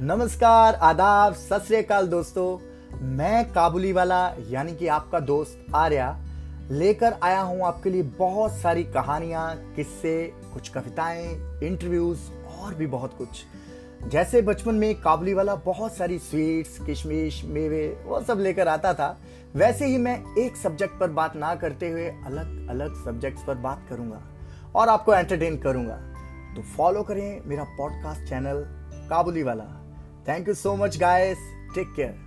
नमस्कार, आदाब, सत दोस्तों। मैं काबुली वाला, यानी कि आपका दोस्त आर्या, लेकर आया हूँ आपके लिए बहुत सारी कहानियाँ, किस्से, कुछ कविताएँ इंटरव्यूज़ और भी बहुत कुछ। जैसे बचपन में काबुली वाला बहुत सारी स्वीट्स किशमिश, मेवे, वो सब लेकर आता था, वैसे ही मैं एक सब्जेक्ट पर बात ना करते हुए अलग अलग सब्जेक्ट्स पर बात करूँगा, और आपको एंटरटेन करूँगा। तो फॉलो करें मेरा पॉडकास्ट चैनल काबुली वाला। Thank you so much, guys. Take care.